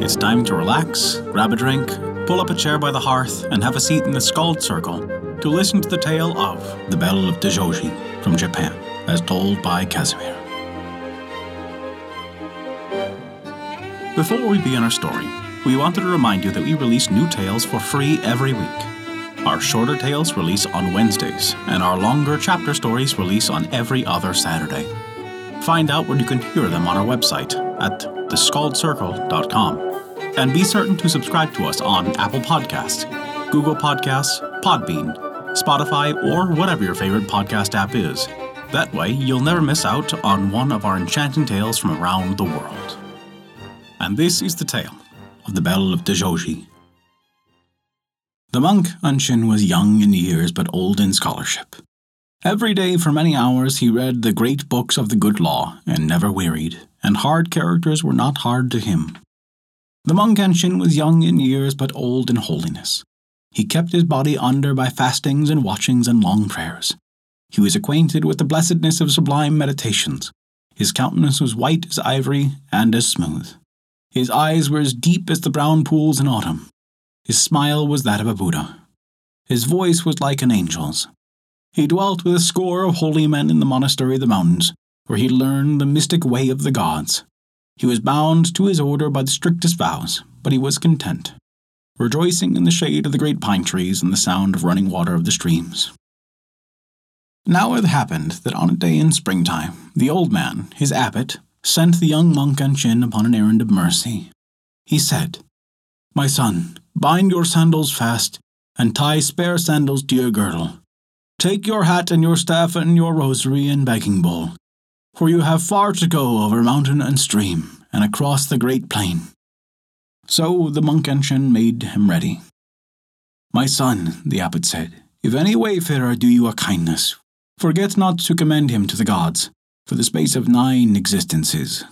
It's time to relax, grab a drink, pull up a chair by the hearth, and have a seat in the Skald Circle to listen to the tale of the Bell of Dajoji from Japan, as told by Casimir. Before we begin our story, we wanted to remind you that we release new tales for free every week. Our shorter tales release on Wednesdays, and our longer chapter stories release on every other Saturday. Find out where you can hear them on our website at theskaldscircle.com. And be certain to subscribe to us on Apple Podcasts, Google Podcasts, Podbean, Spotify, or whatever your favorite podcast app is. That way, you'll never miss out on one of our enchanting tales from around the world. And this is the tale of the Bell of Dajoji. The monk Anshin was young in years but old in scholarship. Every day for many hours he read the great books of the good law and never wearied, and hard characters were not hard to him. The monk Anshin was young in years but old in holiness. He kept his body under by fastings and watchings and long prayers. He was acquainted with the blessedness of sublime meditations. His countenance was white as ivory and as smooth. His eyes were as deep as the brown pools in autumn. His smile was that of a Buddha. His voice was like an angel's. He dwelt with a score of holy men in the monastery of the mountains, where he learned the mystic way of the gods. He was bound to his order by the strictest vows, but he was content, rejoicing in the shade of the great pine trees and the sound of running water of the streams. Now it happened that on a day in springtime, the old man, his abbot, sent the young monk Anshin upon an errand of mercy. He said, My son, bind your sandals fast, and tie spare sandals to your girdle. Take your hat and your staff and your rosary and begging bowl, for you have far to go over mountain and stream, and across the great plain. So the monk Anshin made him ready. My son, the abbot said, if any wayfarer do you a kindness, forget not to commend him to the gods, for the space of nine existences.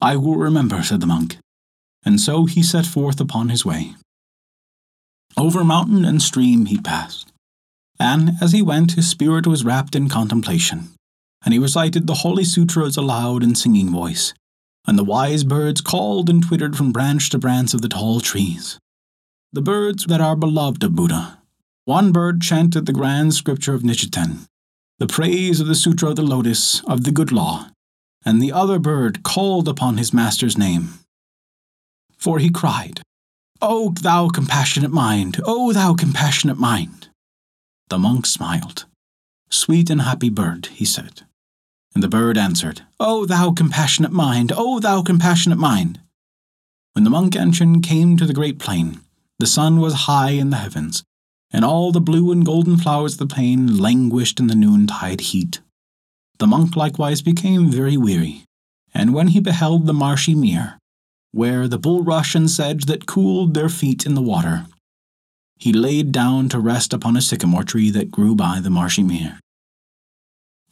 I will remember, said the monk, and so he set forth upon his way. Over mountain and stream he passed, and as he went his spirit was wrapped in contemplation and he recited the Holy Sutras aloud in singing voice, and the wise birds called and twittered from branch to branch of the tall trees. The birds that are beloved of Buddha. One bird chanted the grand scripture of Nichiren, the praise of the Sutra of the Lotus of the Good Law, and the other bird called upon his master's name. For he cried, O thou compassionate mind, O thou compassionate mind! The monk smiled. Sweet and happy bird, he said. And the bird answered, O thou compassionate mind, O thou compassionate mind! When the monk Anshin came to the great plain, the sun was high in the heavens, and all the blue and golden flowers of the plain languished in the noontide heat. The monk likewise became very weary, and when he beheld the marshy mere, where the bulrush and sedge that cooled their feet in the water, he laid down to rest upon a sycamore tree that grew by the marshy mere.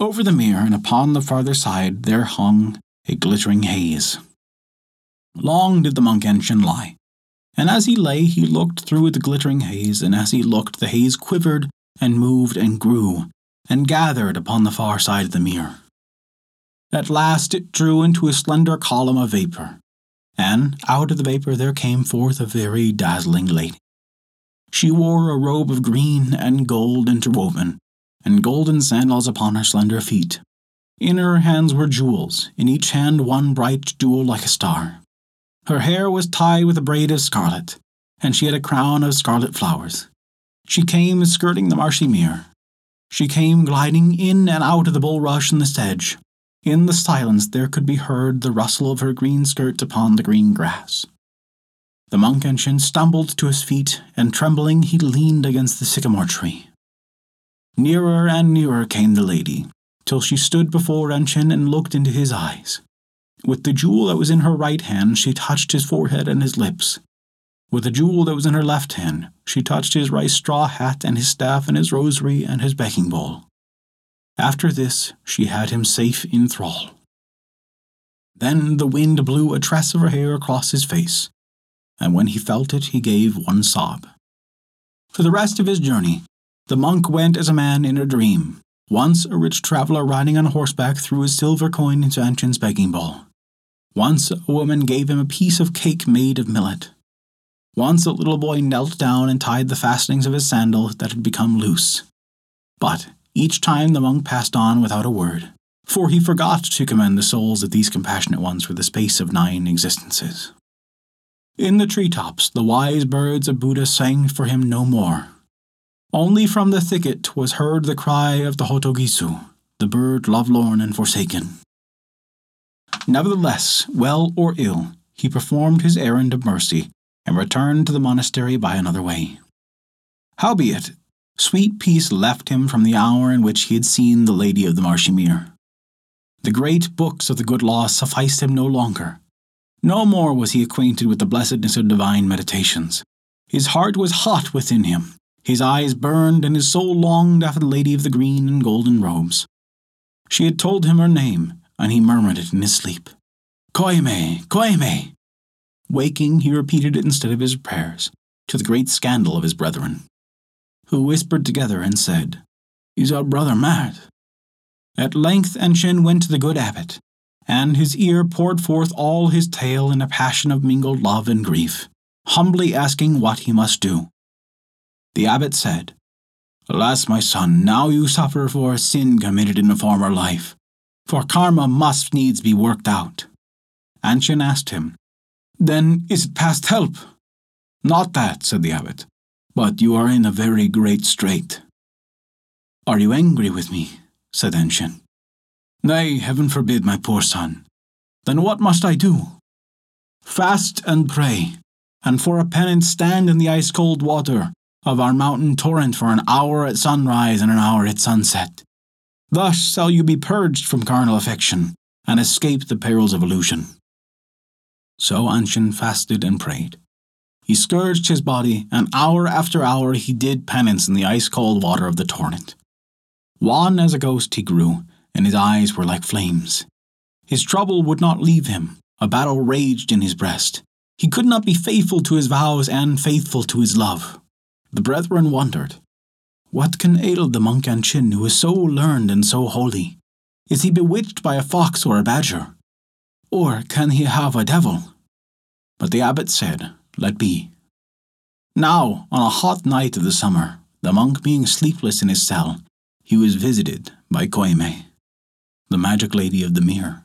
Over the mere and upon the farther side there hung a glittering haze. Long did the monk Anshin lie, and as he lay he looked through the glittering haze, and as he looked the haze quivered and moved and grew and gathered upon the far side of the mere. At last it drew into a slender column of vapour, and out of the vapour there came forth a very dazzling lady. She wore a robe of green and gold interwoven, and golden sandals upon her slender feet. In her hands were jewels, in each hand one bright jewel like a star. Her hair was tied with a braid of scarlet, and she had a crown of scarlet flowers. She came skirting the marshy mere. She came gliding in and out of the bulrush and the sedge. In the silence there could be heard the rustle of her green skirt upon the green grass. The monk Anshin stumbled to his feet, and trembling he leaned against the sycamore tree. Nearer and nearer came the lady, till she stood before Anshin and looked into his eyes. With the jewel that was in her right hand, she touched his forehead and his lips. With the jewel that was in her left hand, she touched his rice straw hat and his staff and his rosary and his begging bowl. After this, she had him safe in thrall. Then the wind blew a tress of her hair across his face, and when he felt it, he gave one sob. For the rest of his journey, the monk went as a man in a dream. Once a rich traveller riding on horseback threw a silver coin into Anshin's begging bowl. Once a woman gave him a piece of cake made of millet. Once a little boy knelt down and tied the fastenings of his sandal that had become loose. But each time the monk passed on without a word, for he forgot to commend the souls of these compassionate ones for the space of nine existences. In the tree tops, the wise birds of Buddha sang for him no more. Only from the thicket was heard the cry of the Hototogisu, the bird lovelorn and forsaken. Nevertheless, well or ill, he performed his errand of mercy and returned to the monastery by another way. Howbeit, sweet peace left him from the hour in which he had seen the Lady of the Marshy Mere. The great books of the good law sufficed him no longer. No more was he acquainted with the blessedness of divine meditations. His heart was hot within him, his eyes burned, and his soul longed after the lady of the green and golden robes. She had told him her name, and he murmured it in his sleep. Koime, Koime! Waking, he repeated it instead of his prayers, to the great scandal of his brethren, who whispered together and said, Is our brother mad? At length Anshin went to the good abbot, and his ear poured forth all his tale in a passion of mingled love and grief, humbly asking what he must do. The abbot said, Alas, my son, now you suffer for a sin committed in a former life, for karma must needs be worked out. Anshin asked him, Then is it past help? Not that, said the abbot, but you are in a very great strait. Are you angry with me? said Anshin. Nay, heaven forbid, my poor son. Then what must I do? Fast and pray, and for a penance stand in the ice cold water of our mountain torrent for an hour at sunrise and an hour at sunset. Thus shall you be purged from carnal affection and escape the perils of illusion. So Anshin fasted and prayed. He scourged his body, and hour after hour he did penance in the ice cold water of the torrent. Wan as a ghost he grew, and his eyes were like flames. His trouble would not leave him, a battle raged in his breast. He could not be faithful to his vows and faithful to his love. The brethren wondered, What can ail the monk Anshin who is so learned and so holy? Is he bewitched by a fox or a badger? Or can he have a devil? But the abbot said, Let be. Now, on a hot night of the summer, the monk being sleepless in his cell, he was visited by Koime, the magic lady of the mirror.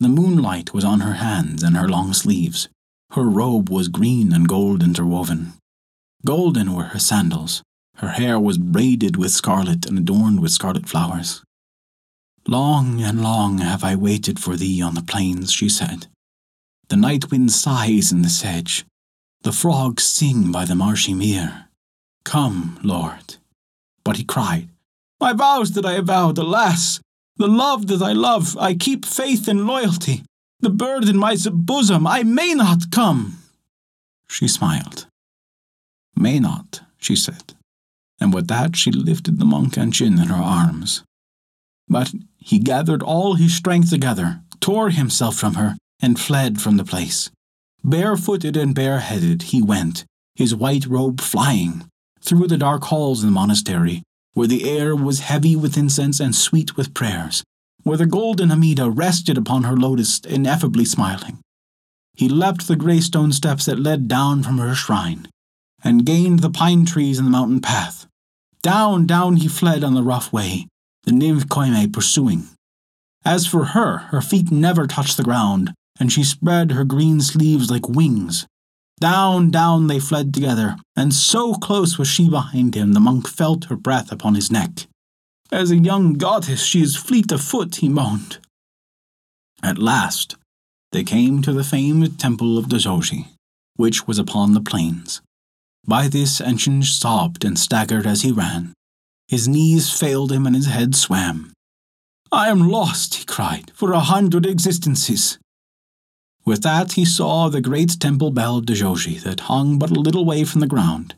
The moonlight was on her hands and her long sleeves. Her robe was green and gold interwoven. Golden were her sandals. Her hair was braided with scarlet and adorned with scarlet flowers. Long and long have I waited for thee on the plains, she said. The night wind sighs in the sedge. The frogs sing by the marshy mere. Come, Lord. But he cried, My vows that I have vowed, alas! The love that I love, I keep faith and loyalty. The bird in my bosom, I may not come. She smiled. May not, she said, and with that she lifted the monk Anshin in her arms. But he gathered all his strength together, tore himself from her, and fled from the place. Barefooted and bareheaded he went, his white robe flying, through the dark halls in the monastery, where the air was heavy with incense and sweet with prayers, where the golden Amida rested upon her lotus, ineffably smiling. He leapt the grey stone steps that led down from her shrine, and gained the pine trees and the mountain path. Down, down he fled on the rough way, the nymph Koime pursuing. As for her, her feet never touched the ground, and she spread her green sleeves like wings. Down, down they fled together, and so close was she behind him the monk felt her breath upon his neck. As a young goddess she is fleet of foot, he moaned. At last, they came to the famed temple of Dojouji, which was upon the plains. By this Anshin sobbed and staggered as he ran. His knees failed him and his head swam. I am lost, he cried, for a hundred existences. With that he saw the great temple bell of Dojouji that hung but a little way from the ground.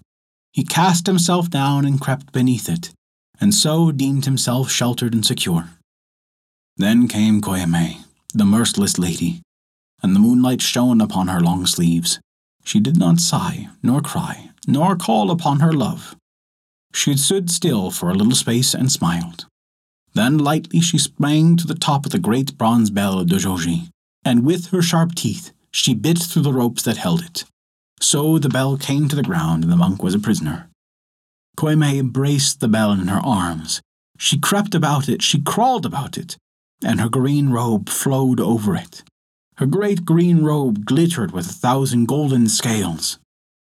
He cast himself down and crept beneath it, and so deemed himself sheltered and secure. Then came Koime, the merciless lady, and the moonlight shone upon her long sleeves. She did not sigh, nor cry, nor call upon her love. She stood still for a little space and smiled. Then lightly she sprang to the top of the great bronze bell of Dojouji, and with her sharp teeth she bit through the ropes that held it. So the bell came to the ground, and the monk was a prisoner. Koime embraced the bell in her arms. She crept about it, she crawled about it, and her green robe flowed over it. Her great green robe glittered with a thousand golden scales.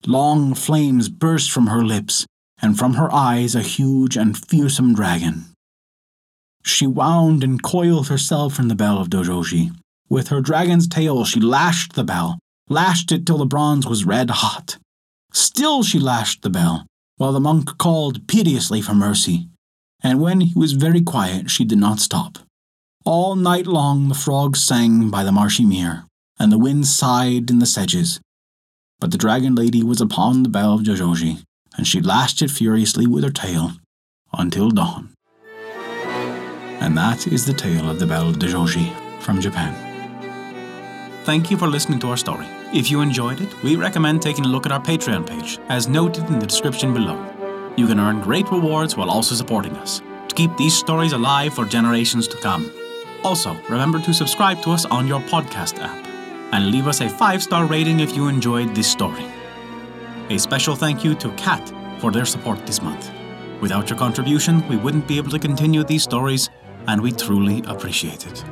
Long flames burst from her lips, and from her eyes a huge and fearsome dragon. She wound and coiled herself in the bell of Dojoji. With her dragon's tail, she lashed the bell, lashed it till the bronze was red hot. Still she lashed the bell, while the monk called piteously for mercy. And when he was very quiet, she did not stop. All night long the frogs sang by the marshy mere, and the wind sighed in the sedges. But the dragon lady was upon the bell of Dojoji, and she lashed it furiously with her tail until dawn. And that is the tale of the Bell of Joji from Japan. Thank you for listening to our story. If you enjoyed it, we recommend taking a look at our Patreon page, as noted in the description below. You can earn great rewards while also supporting us to keep these stories alive for generations to come. Also, remember to subscribe to us on your podcast app and leave us a five star rating if you enjoyed this story. A special thank you to Kat for their support this month. Without your contribution, we wouldn't be able to continue these stories, and we truly appreciate it.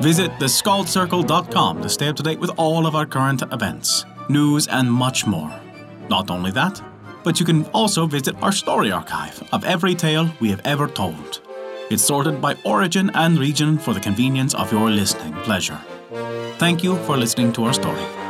Visit theskaldscircle.com to stay up to date with all of our current events, news, and much more. Not only that, but you can also visit our story archive of every tale we have ever told. It's sorted by origin and region for the convenience of your listening pleasure. Thank you for listening to our story.